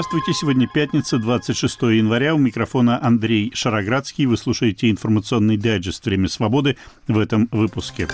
Здравствуйте, сегодня пятница, 26 января. У микрофона Андрей Шароградский. Вы слушаете информационный дайджест «Время свободы» в этом выпуске.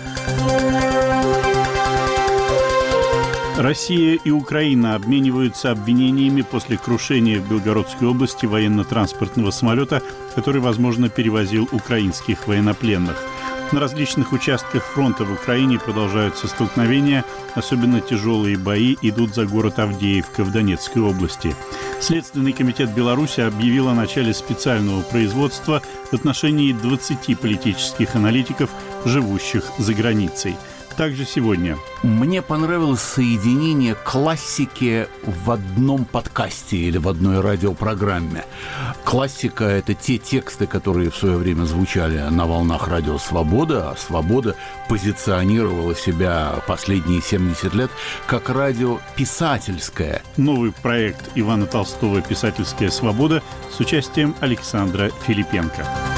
Россия и Украина обмениваются обвинениями после крушения в Белгородской области военно-транспортного самолета, который, возможно, перевозил украинских военнопленных – на различных участках фронта в Украине продолжаются столкновения, особенно тяжелые бои идут за город Авдеевка в Донецкой области. Следственный комитет Беларуси объявил о начале специального производства в отношении 20 политических аналитиков, живущих за границей – также сегодня. Мне понравилось соединение классики в одном подкасте или в одной радиопрограмме. Классика – это те тексты, которые в свое время звучали на волнах радио «Свобода», а «Свобода» позиционировала себя последние 70 лет как радио писательское. Новый проект Ивана Толстого «Писательская свобода» с участием Александра Филипенко.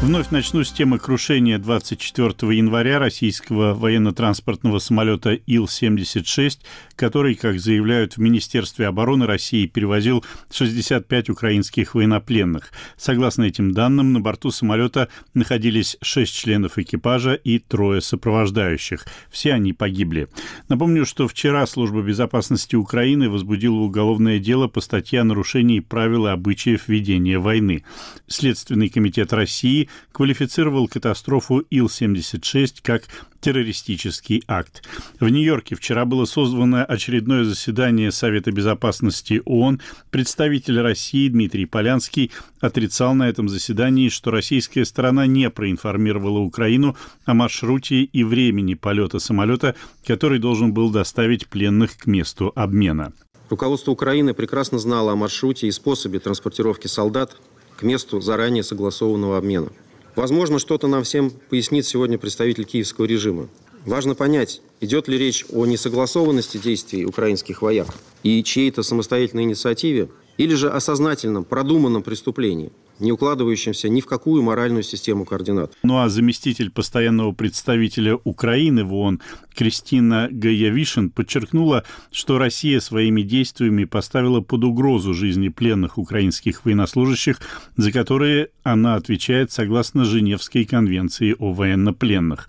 Вновь начну с темы крушения 24 января российского военно-транспортного самолета Ил-76, который, как заявляют в Министерстве обороны России, перевозил 65 украинских военнопленных. Согласно этим данным, на борту самолета находились 6 членов экипажа и трое сопровождающих. Все они погибли. Напомню, что вчера Служба безопасности Украины возбудила уголовное дело по статье о нарушении правил и обычаев ведения войны. Следственный комитет России квалифицировал катастрофу Ил-76 как террористический акт. В Нью-Йорке вчера было созвано очередное заседание Совета безопасности ООН. Представитель России Дмитрий Полянский отрицал на этом заседании, что российская сторона не проинформировала Украину о маршруте и времени полета самолета, который должен был доставить пленных к месту обмена. Руководство Украины прекрасно знало о маршруте и способе транспортировки солдат к месту заранее согласованного обмена. Возможно, что-то нам всем пояснит сегодня представитель киевского режима. Важно понять, идет ли речь о несогласованности действий украинских вояк и чьей-то самостоятельной инициативе, или же о сознательном, продуманном преступлении – не укладывающимся ни в какую моральную систему координат. Ну а заместитель постоянного представителя Украины в ООН Кристина Гаявишин подчеркнула, что Россия своими действиями поставила под угрозу жизни пленных украинских военнослужащих, за которые она отвечает согласно Женевской конвенции о военнопленных.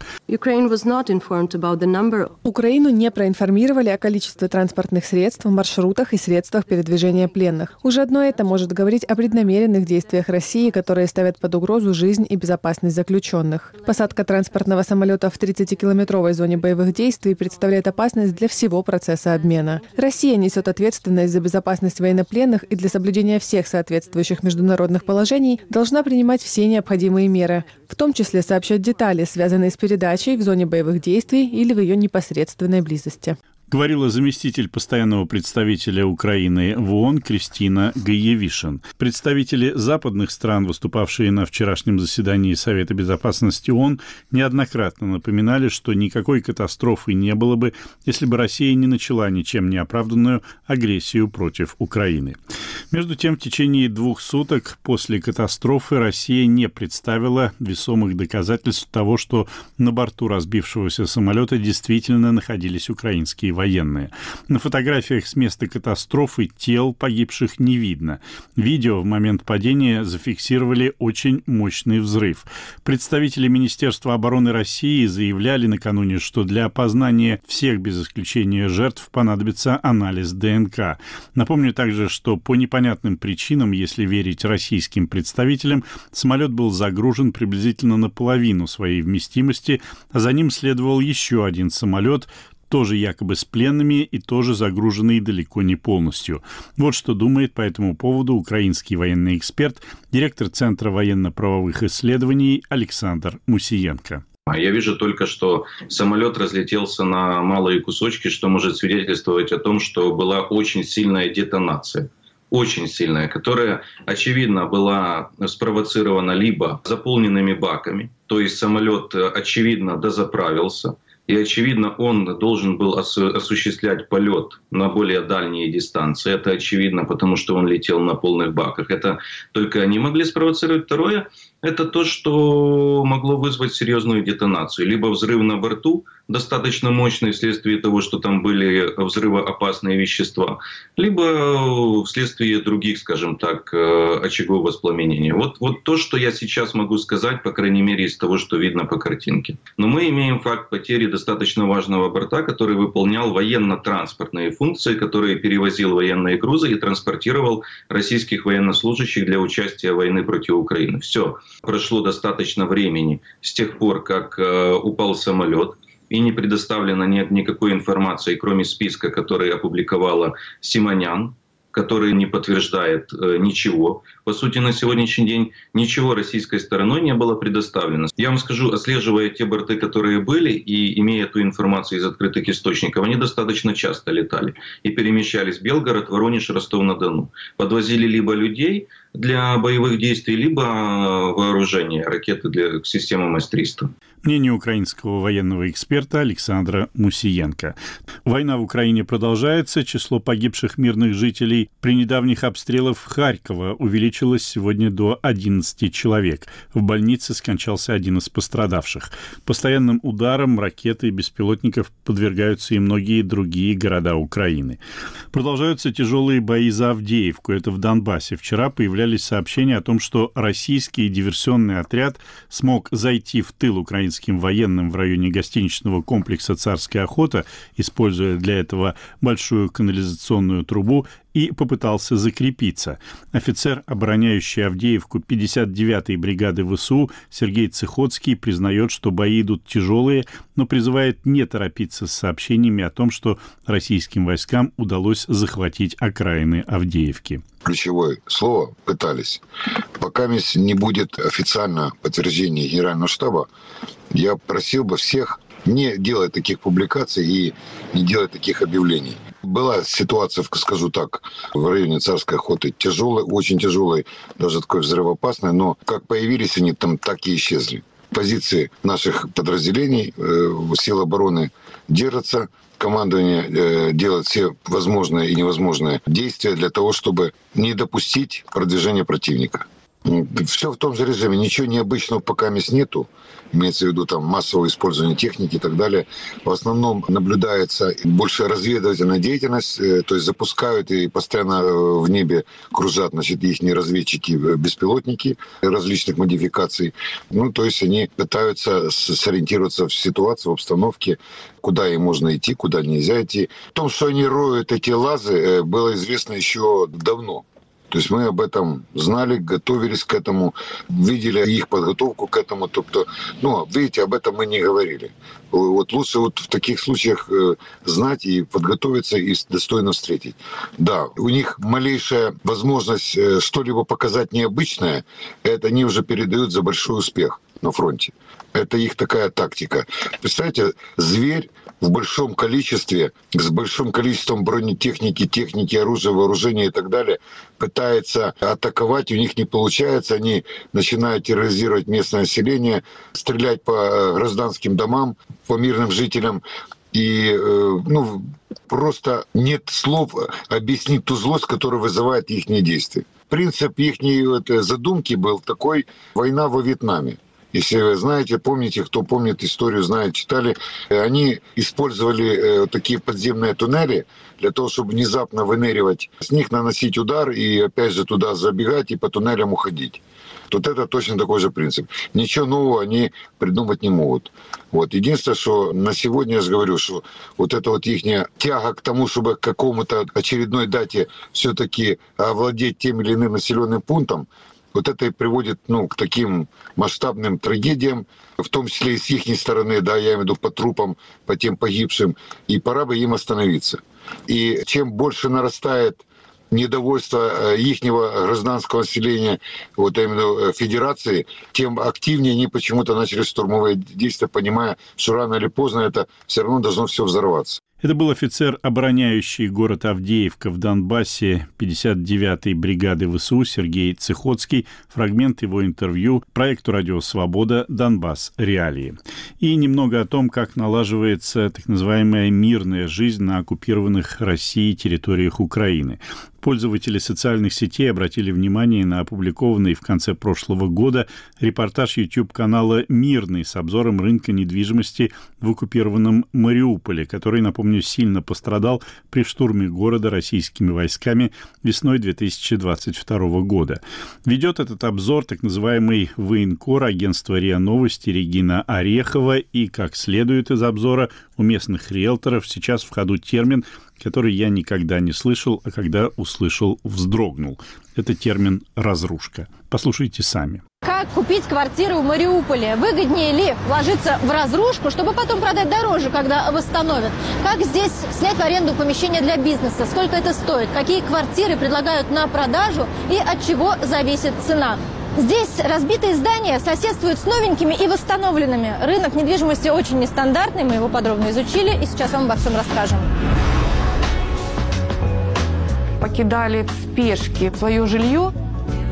Украину не проинформировали о количестве транспортных средств, маршрутах и средствах передвижения пленных. Уже одно это может говорить о преднамеренных действиях России России, которые ставят под угрозу жизнь и безопасность заключенных. Посадка транспортного самолета в 30-километровой зоне боевых действий представляет опасность для всего процесса обмена. Россия несет ответственность за безопасность военнопленных и для соблюдения всех соответствующих международных положений должна принимать все необходимые меры, в том числе сообщать детали, связанные с передачей в зоне боевых действий или в ее непосредственной близости говорила заместитель постоянного представителя Украины в ООН Кристина Гаевишин. Представители западных стран, выступавшие на вчерашнем заседании Совета безопасности ООН, неоднократно напоминали, что никакой катастрофы не было бы, если бы Россия не начала ничем не оправданную агрессию против Украины. Между тем, в течение двух суток после катастрофы Россия не представила весомых доказательств того, что на борту разбившегося самолета действительно находились украинские военные. На фотографиях с места катастрофы тел погибших не видно. Видео в момент падения зафиксировали очень мощный взрыв. Представители Министерства обороны России заявляли накануне, что для опознания всех без исключения жертв понадобится анализ ДНК. Напомню также, что по непонятным причинам, если верить российским представителям, самолет был загружен приблизительно наполовину своей вместимости, а за ним следовал еще один самолет, тоже якобы с пленными и тоже загруженный далеко не полностью. Вот что думает по этому поводу украинский военный эксперт, директор Центра военно-правовых исследований Александр Мусиенко. А я вижу только, что самолет разлетелся на малые кусочки, что может свидетельствовать о том, что была очень сильная детонация очень сильная, которая, очевидно, была спровоцирована либо заполненными баками, то есть самолет, э, очевидно, дозаправился, и, очевидно, он должен был осуществлять полет на более дальние дистанции. Это очевидно, потому что он летел на полных баках. Это только они могли спровоцировать. Второе, это то, что могло вызвать серьезную детонацию. Либо взрыв на борту, достаточно мощный вследствие того, что там были взрывоопасные вещества, либо вследствие других, скажем так, э, очагов воспламенения. Вот, вот то, что я сейчас могу сказать, по крайней мере, из того, что видно по картинке. Но мы имеем факт потери достаточно важного борта, который выполнял военно-транспортные функции, который перевозил военные грузы и транспортировал российских военнослужащих для участия в войны против Украины. Все прошло достаточно времени с тех пор, как э, упал самолет, и не предоставлено нет никакой информации, кроме списка, который опубликовала Симонян, который не подтверждает э, ничего. По сути, на сегодняшний день ничего российской стороной не было предоставлено. Я вам скажу, отслеживая те борты, которые были, и имея эту информацию из открытых источников, они достаточно часто летали и перемещались в Белгород, Воронеж, Ростов-на-Дону. Подвозили либо людей для боевых действий, либо вооружение, ракеты для системы МС-300. Мнение украинского военного эксперта Александра Мусиенко. Война в Украине продолжается. Число погибших мирных жителей при недавних обстрелах Харькова увеличилось сегодня до 11 человек. В больнице скончался один из пострадавших. Постоянным ударам ракеты и беспилотников подвергаются и многие другие города Украины. Продолжаются тяжелые бои за Авдеевку. Это в Донбассе. Вчера появлялись сообщения о том, что российский диверсионный отряд смог зайти в тыл украинским военным в районе гостиничного комплекса «Царская охота», используя для этого большую канализационную трубу, и попытался закрепиться. Офицер, обороняющий Авдеевку 59-й бригады ВСУ Сергей Цехоцкий признает, что бои идут тяжелые, но призывает не торопиться с сообщениями о том, что российским войскам удалось захватить окраины Авдеевки. Ключевое слово «пытались». Пока не будет официально подтверждения Генерального штаба, я просил бы всех не делать таких публикаций и не делать таких объявлений. Была ситуация, скажу так, в районе Царской охоты тяжелая, очень тяжелая, даже такой взрывоопасная, но как появились они там, так и исчезли. Позиции наших подразделений, э, сил обороны держатся, командование э, делает все возможные и невозможные действия для того, чтобы не допустить продвижения противника. Все в том же режиме, ничего необычного пока мест нету имеется в виду там массовое использование техники и так далее. В основном наблюдается больше разведывательная деятельность, э, то есть запускают и постоянно э, в небе кружат, значит, их разведчики, э, беспилотники различных модификаций. Ну, то есть они пытаются сориентироваться в ситуации, в обстановке, куда им можно идти, куда нельзя идти. В том, что они роют эти лазы, было известно еще давно. То есть мы об этом знали, готовились к этому, видели их подготовку к этому. Тобто, ну, видите, об этом мы не говорили. Вот лучше вот в таких случаях э, знать и подготовиться и достойно встретить. Да, у них малейшая возможность э, что-либо показать необычное, это они уже передают за большой успех на фронте. Это их такая тактика. Представляете, зверь в большом количестве, с большим количеством бронетехники, техники, оружия, вооружения и так далее, пытается атаковать, у них не получается, они начинают терроризировать местное население, стрелять по э, гражданским домам, по мирным жителям, и э, ну, просто нет слов объяснить ту злость, которая вызывает их действия. Принцип их задумки был такой «война во Вьетнаме». Если вы знаете, помните, кто помнит историю, знает, читали, они использовали э, такие подземные туннели для того, чтобы внезапно выныривать, с них наносить удар и опять же туда забегать и по туннелям уходить. Тут это точно такой же принцип. Ничего нового они придумать не могут. Вот. Единственное, что на сегодня я же говорю, что вот это вот их тяга к тому, чтобы к какому-то очередной дате все-таки овладеть тем или иным населенным пунктом, вот это и приводит ну, к таким масштабным трагедиям, в том числе и с их стороны, да, я имею в виду по трупам, по тем погибшим, и пора бы им остановиться. И чем больше нарастает недовольство э, ихнего гражданского населения, вот именно э, федерации, тем активнее они почему-то начали штурмовые действия, понимая, что рано или поздно это все равно должно все взорваться. Это был офицер, обороняющий город Авдеевка в Донбассе 59-й бригады ВСУ Сергей Цехоцкий. Фрагмент его интервью проекту «Радио Свобода. Донбасс. Реалии». И немного о том, как налаживается так называемая мирная жизнь на оккупированных Россией территориях Украины. Пользователи социальных сетей обратили внимание на опубликованный в конце прошлого года репортаж YouTube-канала «Мирный» с обзором рынка недвижимости в оккупированном Мариуполе, который, напомню, сильно пострадал при штурме города российскими войсками весной 2022 года. Ведет этот обзор так называемый военкор агентства РИА Новости Регина Орехова, и, как следует из обзора, у местных риэлторов сейчас в ходу термин который я никогда не слышал, а когда услышал, вздрогнул. Это термин «разрушка». Послушайте сами. Как купить квартиру в Мариуполе? Выгоднее ли вложиться в разрушку, чтобы потом продать дороже, когда восстановят? Как здесь снять в аренду помещение для бизнеса? Сколько это стоит? Какие квартиры предлагают на продажу и от чего зависит цена? Здесь разбитые здания соседствуют с новенькими и восстановленными. Рынок недвижимости очень нестандартный, мы его подробно изучили и сейчас вам обо всем расскажем покидали в спешке свое жилье.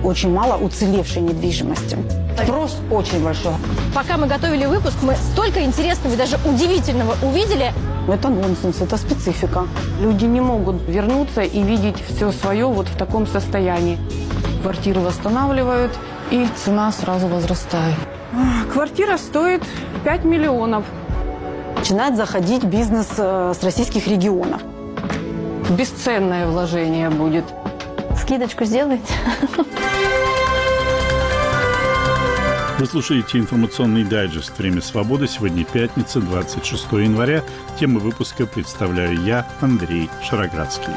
Очень мало уцелевшей недвижимости. Спрос очень большой. Пока мы готовили выпуск, мы столько интересного и даже удивительного увидели. Это нонсенс, это специфика. Люди не могут вернуться и видеть все свое вот в таком состоянии. Квартиры восстанавливают, и цена сразу возрастает. Квартира стоит 5 миллионов. Начинает заходить бизнес э, с российских регионов бесценное вложение будет. Скидочку сделаете? Вы слушаете информационный дайджест «Время свободы». Сегодня пятница, 26 января. Тему выпуска представляю я, Андрей Шароградский.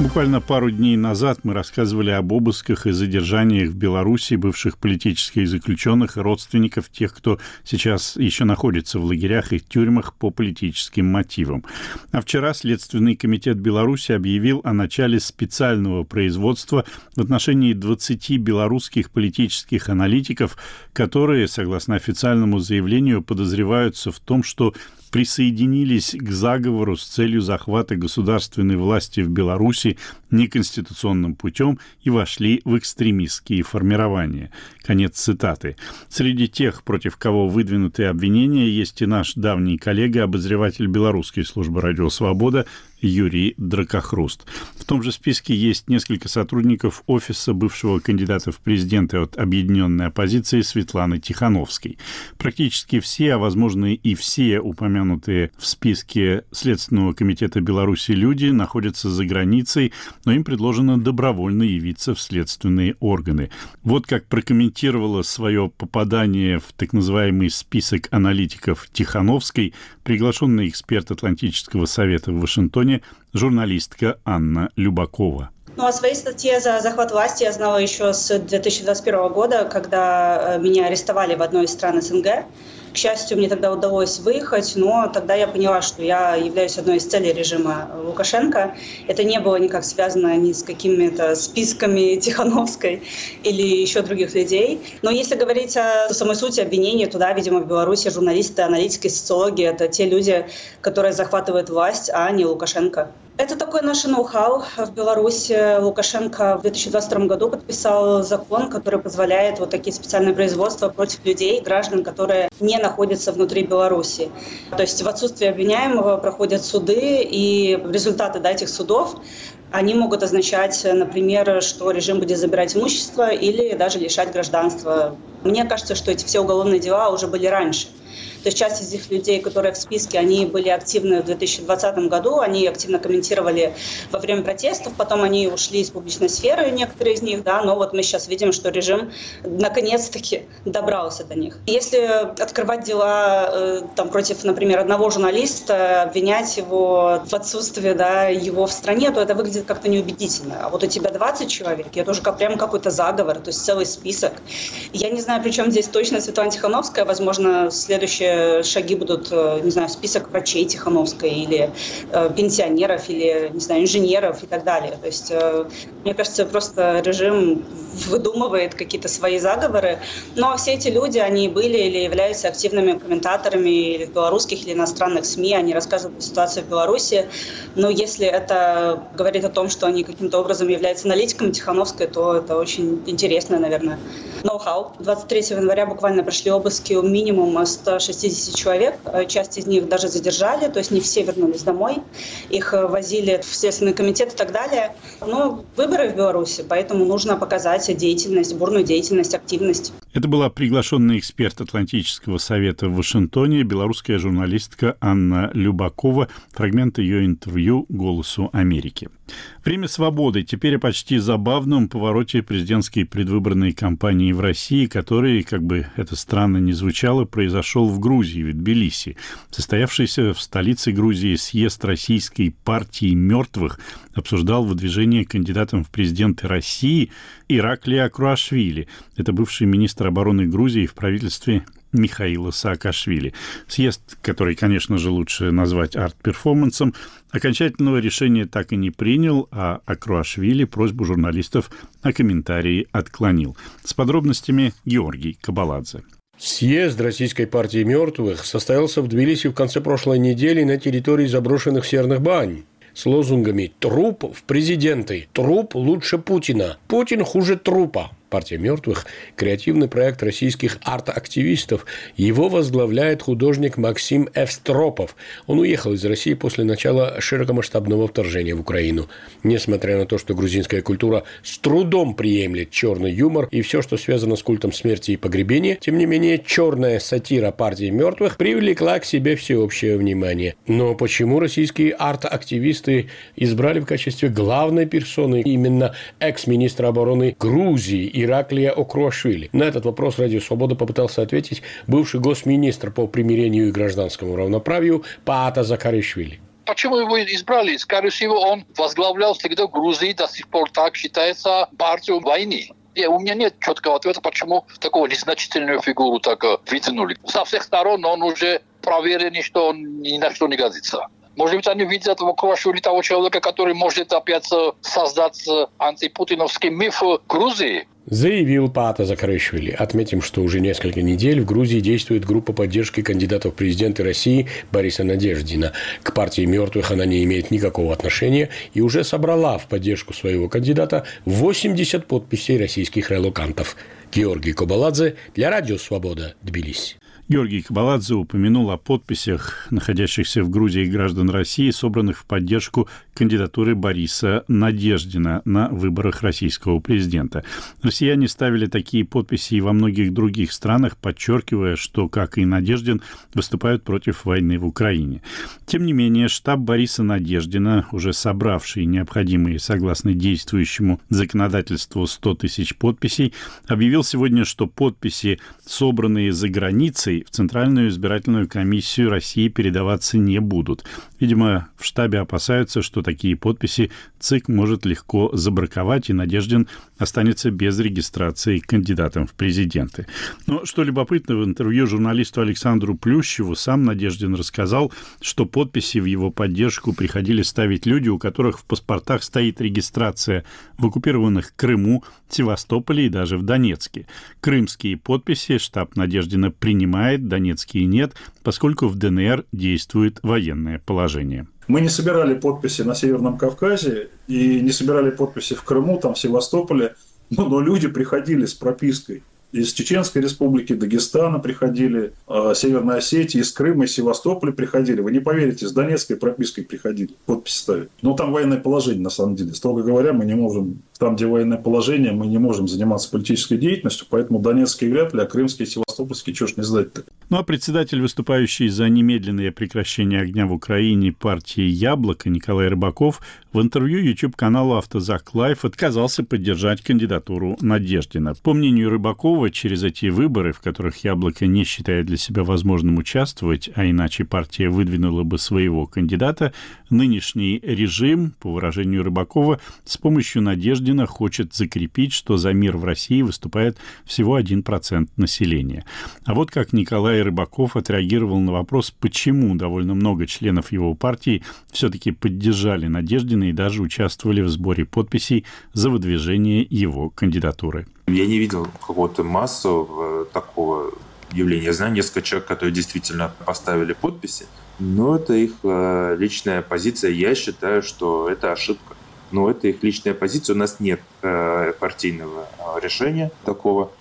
Буквально пару дней назад мы рассказывали об обысках и задержаниях в Беларуси бывших политических заключенных и родственников тех, кто сейчас еще находится в лагерях и тюрьмах по политическим мотивам. А вчера Следственный комитет Беларуси объявил о начале специального производства в отношении 20 белорусских политических аналитиков, которые, согласно официальному заявлению, подозреваются в том, что присоединились к заговору с целью захвата государственной власти в Беларуси неконституционным путем и вошли в экстремистские формирования. Конец цитаты. Среди тех, против кого выдвинуты обвинения, есть и наш давний коллега, обозреватель белорусской службы «Радио Свобода» Юрий Дракохруст. В том же списке есть несколько сотрудников офиса бывшего кандидата в президенты от объединенной оппозиции Светланы Тихановской. Практически все, а возможно и все упомянутые в списке Следственного комитета Беларуси люди находятся за границей, но им предложено добровольно явиться в следственные органы. Вот как прокомментировала свое попадание в так называемый список аналитиков Тихановской приглашенный эксперт Атлантического совета в Вашингтоне журналистка Анна Любакова. Ну, о своей статье за захват власти я знала еще с 2021 года, когда э, меня арестовали в одной из стран СНГ. К счастью, мне тогда удалось выехать, но тогда я поняла, что я являюсь одной из целей режима Лукашенко. Это не было никак связано ни с какими-то списками Тихановской или еще других людей. Но если говорить о самой сути обвинения, то да, видимо, в Беларуси журналисты, аналитики, социологи — это те люди, которые захватывают власть, а не Лукашенко. Это такое наше ноу-хау. В Беларуси Лукашенко в 2022 году подписал закон, который позволяет вот такие специальные производства против людей, граждан, которые не находятся внутри Беларуси. То есть в отсутствие обвиняемого проходят суды, и результаты да, этих судов они могут означать, например, что режим будет забирать имущество или даже лишать гражданства. Мне кажется, что эти все уголовные дела уже были раньше. То есть часть из этих людей, которые в списке, они были активны в 2020 году, они активно комментировали во время протестов, потом они ушли из публичной сферы, некоторые из них, да, но вот мы сейчас видим, что режим наконец-таки добрался до них. Если открывать дела э, там, против, например, одного журналиста, обвинять его в отсутствии да, его в стране, то это выглядит как-то неубедительно. А вот у тебя 20 человек, это уже как, прям какой-то заговор, то есть целый список. Я не знаю, при чем здесь точно Светлана Тихановская, возможно, следующее шаги будут, э, не знаю, список врачей Тихановской или э, пенсионеров, или, не знаю, инженеров и так далее. То есть, э, мне кажется, просто режим выдумывает какие-то свои заговоры. Но все эти люди, они были или являются активными комментаторами или в белорусских, или иностранных СМИ, они рассказывают о ситуации в Беларуси. Но если это говорит о том, что они каким-то образом являются аналитиками Тихановской, то это очень интересно, наверное. Ноу-хау. 23 января буквально прошли обыски у минимум 160 60 человек. Часть из них даже задержали, то есть не все вернулись домой. Их возили в Следственный комитет и так далее. Но выборы в Беларуси, поэтому нужно показать деятельность, бурную деятельность, активность. Это была приглашенный эксперт Атлантического совета в Вашингтоне, белорусская журналистка Анна Любакова. Фрагмент ее интервью «Голосу Америки». Время свободы. Теперь о почти забавном повороте президентской предвыборной кампании в России, который, как бы это странно ни звучало, произошел в Грузии, в Тбилиси. Состоявшийся в столице Грузии съезд Российской партии мертвых обсуждал выдвижение кандидатом в президенты России Ираклия Круашвили. Это бывший министр обороны Грузии в правительстве Михаила Саакашвили. Съезд, который, конечно же, лучше назвать арт-перформансом, окончательного решения так и не принял, а Акруашвили просьбу журналистов о комментарии отклонил. С подробностями Георгий Кабаладзе. Съезд Российской партии мертвых состоялся в Тбилиси в конце прошлой недели на территории заброшенных серных бань с лозунгами «Труп в президенты», «Труп лучше Путина», «Путин хуже трупа», «Партия мертвых» – креативный проект российских арт-активистов. Его возглавляет художник Максим Эвстропов. Он уехал из России после начала широкомасштабного вторжения в Украину. Несмотря на то, что грузинская культура с трудом приемлет черный юмор и все, что связано с культом смерти и погребения, тем не менее, черная сатира партии мертвых привлекла к себе всеобщее внимание. Но почему российские арт-активисты избрали в качестве главной персоны именно экс-министра обороны Грузии Ираклия Окруашвили. На этот вопрос Радио Свобода попытался ответить бывший госминистр по примирению и гражданскому равноправию Паата Закаришвили. Почему его избрали? Скорее всего, он возглавлял всегда Грузии, до сих пор так считается, партию войны. И у меня нет четкого ответа, почему такого незначительную фигуру так э, вытянули. Со всех сторон он уже проверенный, что он ни на что не годится. Может быть, они видят в Курашвили того человека, который может опять создать антипутиновский миф Грузии заявил Пата Закарышвили. Отметим, что уже несколько недель в Грузии действует группа поддержки кандидатов в президенты России Бориса Надеждина. К партии мертвых она не имеет никакого отношения и уже собрала в поддержку своего кандидата 80 подписей российских релокантов. Георгий Кобаладзе для Радио Свобода, Тбилиси. Георгий Кабаладзе упомянул о подписях находящихся в Грузии граждан России, собранных в поддержку кандидатуры Бориса Надеждина на выборах российского президента. Россияне ставили такие подписи и во многих других странах, подчеркивая, что, как и Надеждин, выступают против войны в Украине. Тем не менее, штаб Бориса Надеждина, уже собравший необходимые, согласно действующему законодательству, 100 тысяч подписей, объявил сегодня, что подписи, собранные за границей, в Центральную избирательную комиссию России передаваться не будут. Видимо, в штабе опасаются, что такие подписи ЦИК может легко забраковать, и Надеждин останется без регистрации кандидатом в президенты. Но что любопытно, в интервью журналисту Александру Плющеву сам Надеждин рассказал, что подписи в его поддержку приходили ставить люди, у которых в паспортах стоит регистрация в оккупированных Крыму, Севастополе и даже в Донецке. Крымские подписи штаб Надеждина принимает, донецкие нет, поскольку в ДНР действует военное положение. Мы не собирали подписи на Северном Кавказе и не собирали подписи в Крыму, там, в Севастополе, но, но люди приходили с пропиской из Чеченской республики, Дагестана приходили, э, Северной Осетии, из Крыма, из Севастополя приходили. Вы не поверите, с Донецкой пропиской приходили, подписи ставить. Но там военное положение, на самом деле. Строго говоря, мы не можем, там, где военное положение, мы не можем заниматься политической деятельностью, поэтому Донецкий вряд ли, а Крымский и Севастопольский, чего ж не сдать-то. Ну а председатель, выступающий за немедленное прекращение огня в Украине партии «Яблоко» Николай Рыбаков в интервью YouTube-каналу «Автозак Live» отказался поддержать кандидатуру Надеждина. По мнению Рыбакова, через эти выборы, в которых «Яблоко» не считает для себя возможным участвовать, а иначе партия выдвинула бы своего кандидата, нынешний режим, по выражению Рыбакова, с помощью Надеждина хочет закрепить, что за мир в России выступает всего 1% населения. А вот как Николай Рыбаков отреагировал на вопрос, почему довольно много членов его партии все-таки поддержали Надеждина и даже участвовали в сборе подписей за выдвижение его кандидатуры. Я не видел какого-то массового такого явления. Я знаю несколько человек, которые действительно поставили подписи, но это их э, личная позиция. Я считаю, что это ошибка. Но это их личная позиция. У нас нет э, партийного э, решения такого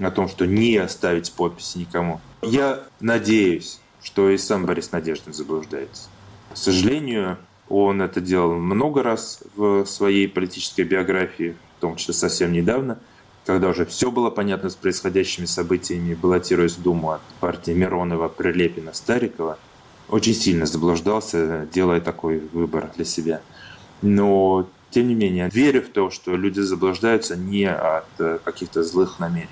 о том, что не ставить подписи никому. Я надеюсь, что и сам Борис Надеждин заблуждается. К сожалению, он это делал много раз в своей политической биографии, в том числе совсем недавно, когда уже все было понятно с происходящими событиями, баллотируясь в Думу от партии Миронова, Прилепина, Старикова, очень сильно заблуждался, делая такой выбор для себя. Но, тем не менее, верю в то, что люди заблуждаются не от э, каких-то злых намерений.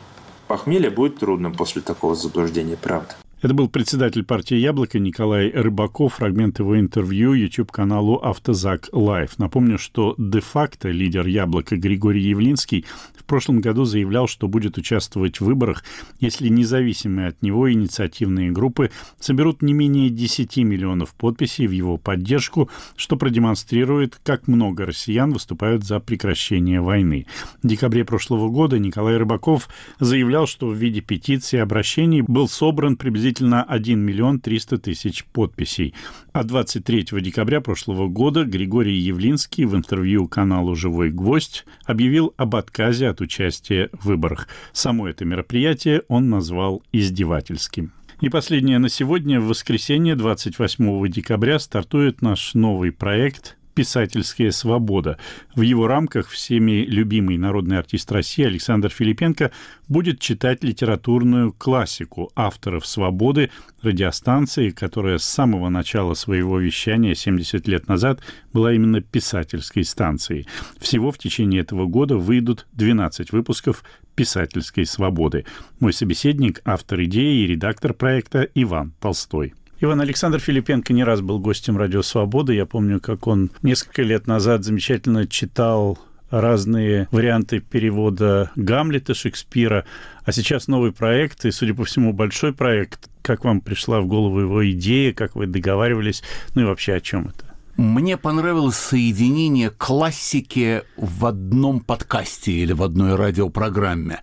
Похмелье будет трудно после такого заблуждения, правда. Это был председатель партии «Яблоко» Николай Рыбаков. Фрагмент его интервью YouTube-каналу «Автозак Лайв». Напомню, что де-факто лидер «Яблока» Григорий Явлинский в прошлом году заявлял, что будет участвовать в выборах, если независимые от него инициативные группы соберут не менее 10 миллионов подписей в его поддержку, что продемонстрирует, как много россиян выступают за прекращение войны. В декабре прошлого года Николай Рыбаков заявлял, что в виде петиции обращений был собран приблизительно приблизительно 1 миллион 300 тысяч подписей. А 23 декабря прошлого года Григорий Явлинский в интервью каналу «Живой гвоздь» объявил об отказе от участия в выборах. Само это мероприятие он назвал издевательским. И последнее на сегодня. В воскресенье 28 декабря стартует наш новый проект «Писательская свобода». В его рамках всеми любимый народный артист России Александр Филипенко будет читать литературную классику авторов «Свободы» радиостанции, которая с самого начала своего вещания 70 лет назад была именно писательской станцией. Всего в течение этого года выйдут 12 выпусков «Писательской свободы». Мой собеседник, автор идеи и редактор проекта Иван Толстой. Иван Александр Филипенко не раз был гостем «Радио Свобода». Я помню, как он несколько лет назад замечательно читал разные варианты перевода Гамлета Шекспира, а сейчас новый проект, и, судя по всему, большой проект. Как вам пришла в голову его идея, как вы договаривались, ну и вообще о чем это? Мне понравилось соединение классики в одном подкасте или в одной радиопрограмме.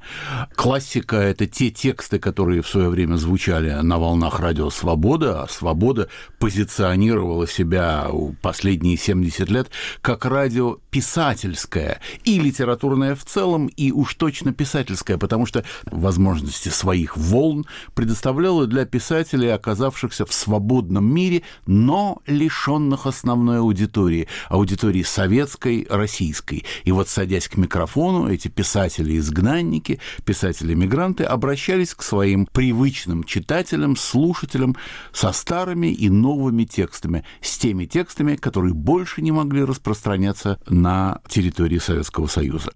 Классика – это те тексты, которые в свое время звучали на волнах радио «Свобода», а «Свобода» позиционировала себя последние 70 лет как радио писательское и литературное в целом, и уж точно писательское, потому что возможности своих волн предоставляла для писателей, оказавшихся в свободном мире, но лишенных основных основной аудитории, аудитории советской, российской. И вот, садясь к микрофону, эти писатели-изгнанники, писатели-мигранты обращались к своим привычным читателям, слушателям со старыми и новыми текстами, с теми текстами, которые больше не могли распространяться на территории Советского Союза.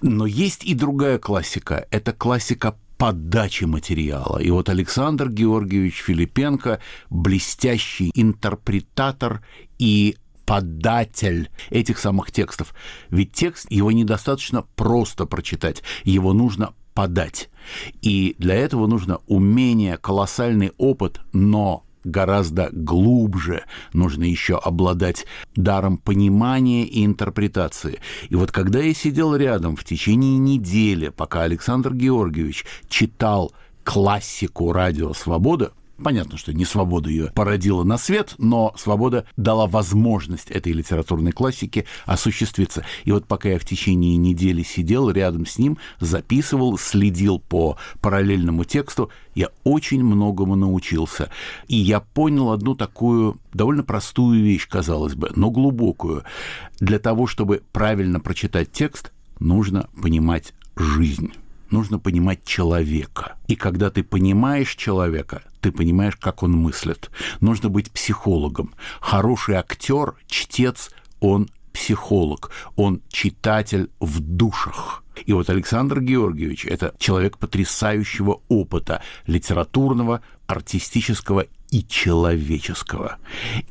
Но есть и другая классика. Это классика подачи материала. И вот Александр Георгиевич Филипенко, блестящий интерпретатор и податель этих самых текстов. Ведь текст, его недостаточно просто прочитать, его нужно подать. И для этого нужно умение, колоссальный опыт, но гораздо глубже. Нужно еще обладать даром понимания и интерпретации. И вот когда я сидел рядом в течение недели, пока Александр Георгиевич читал классику «Радио Свобода», Понятно, что не свобода ее породила на свет, но свобода дала возможность этой литературной классике осуществиться. И вот пока я в течение недели сидел рядом с ним, записывал, следил по параллельному тексту, я очень многому научился. И я понял одну такую довольно простую вещь, казалось бы, но глубокую. Для того, чтобы правильно прочитать текст, нужно понимать жизнь нужно понимать человека. И когда ты понимаешь человека, ты понимаешь, как он мыслит. Нужно быть психологом. Хороший актер, чтец, он психолог, он читатель в душах. И вот Александр Георгиевич – это человек потрясающего опыта литературного, артистического и человеческого.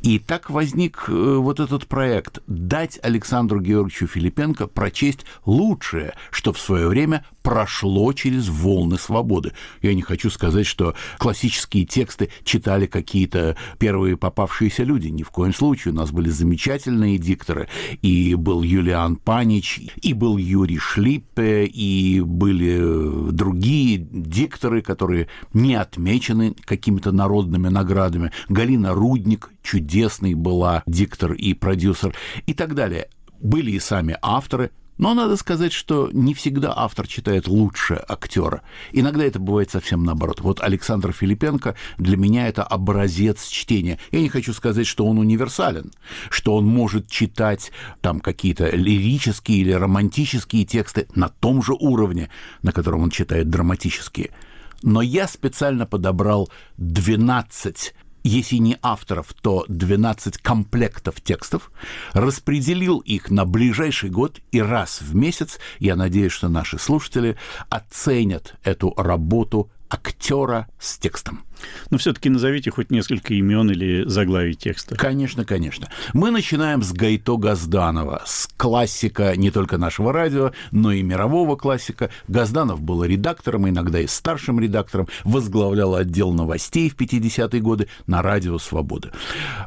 И так возник э, вот этот проект – дать Александру Георгиевичу Филипенко прочесть лучшее, что в свое время прошло через волны свободы. Я не хочу сказать, что классические тексты читали какие-то первые попавшиеся люди. Ни в коем случае. У нас были замечательные дикторы. И был Юлиан Панич, и был Юрий Шлиппе, и были другие дикторы, которые не отмечены какими-то народными наградами наградами. Галина Рудник, чудесный была диктор и продюсер и так далее. Были и сами авторы, Но надо сказать, что не всегда автор читает лучше актера. Иногда это бывает совсем наоборот. Вот Александр Филипенко для меня это образец чтения. Я не хочу сказать, что он универсален, что он может читать там какие-то лирические или романтические тексты на том же уровне, на котором он читает драматические. Но я специально подобрал 12 если не авторов, то 12 комплектов текстов, распределил их на ближайший год и раз в месяц, я надеюсь, что наши слушатели оценят эту работу актера с текстом. Но все-таки назовите хоть несколько имен или заглавий текста. Конечно, конечно. Мы начинаем с Гайто Газданова, с классика не только нашего радио, но и мирового классика. Газданов был редактором, иногда и старшим редактором, возглавлял отдел новостей в 50-е годы на радио «Свобода».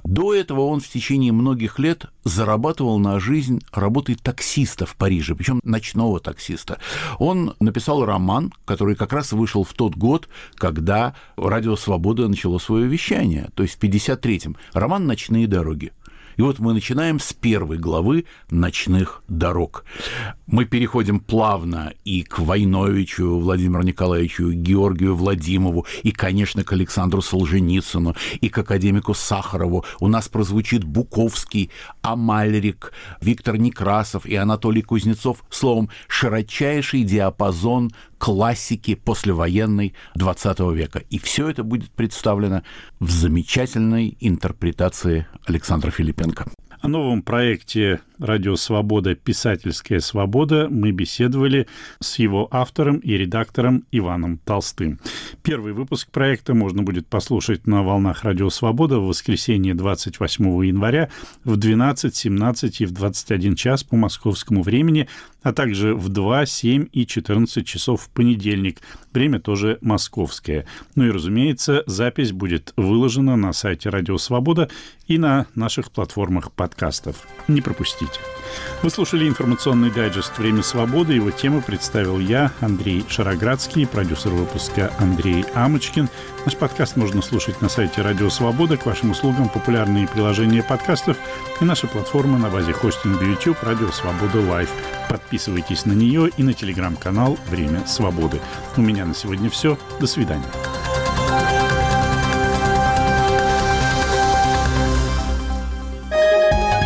До этого он в течение многих лет зарабатывал на жизнь работой таксиста в Париже, причем ночного таксиста. Он написал роман, который как раз вышел в тот год, когда радио «Свобода» начало свое вещание, то есть в 53-м. Роман «Ночные дороги». И вот мы начинаем с первой главы «Ночных дорог». Мы переходим плавно и к Войновичу Владимиру Николаевичу, Георгию Владимову, и, конечно, к Александру Солженицыну, и к академику Сахарову. У нас прозвучит Буковский, Амальрик, Виктор Некрасов и Анатолий Кузнецов. Словом, широчайший диапазон классики послевоенной XX века. И все это будет представлено в замечательной интерпретации Александра Филипенко. О новом проекте «Радио Свобода. Писательская свобода» мы беседовали с его автором и редактором Иваном Толстым. Первый выпуск проекта можно будет послушать на волнах «Радио Свобода» в воскресенье 28 января в 12, 17 и в 21 час по московскому времени, а также в 2, 7 и 14 часов в понедельник. Время тоже московское. Ну и, разумеется, запись будет выложена на сайте «Радио Свобода» и на наших платформах подкастов. Не пропустите. Вы слушали информационный дайджест «Время свободы». Его тему представил я, Андрей Шароградский, продюсер выпуска Андрей Амочкин. Наш подкаст можно слушать на сайте «Радио Свобода». К вашим услугам популярные приложения подкастов и наша платформа на базе хостинга YouTube «Радио Свобода Лайв». Подписывайтесь на нее и на телеграм-канал «Время свободы». У меня на сегодня все. До свидания.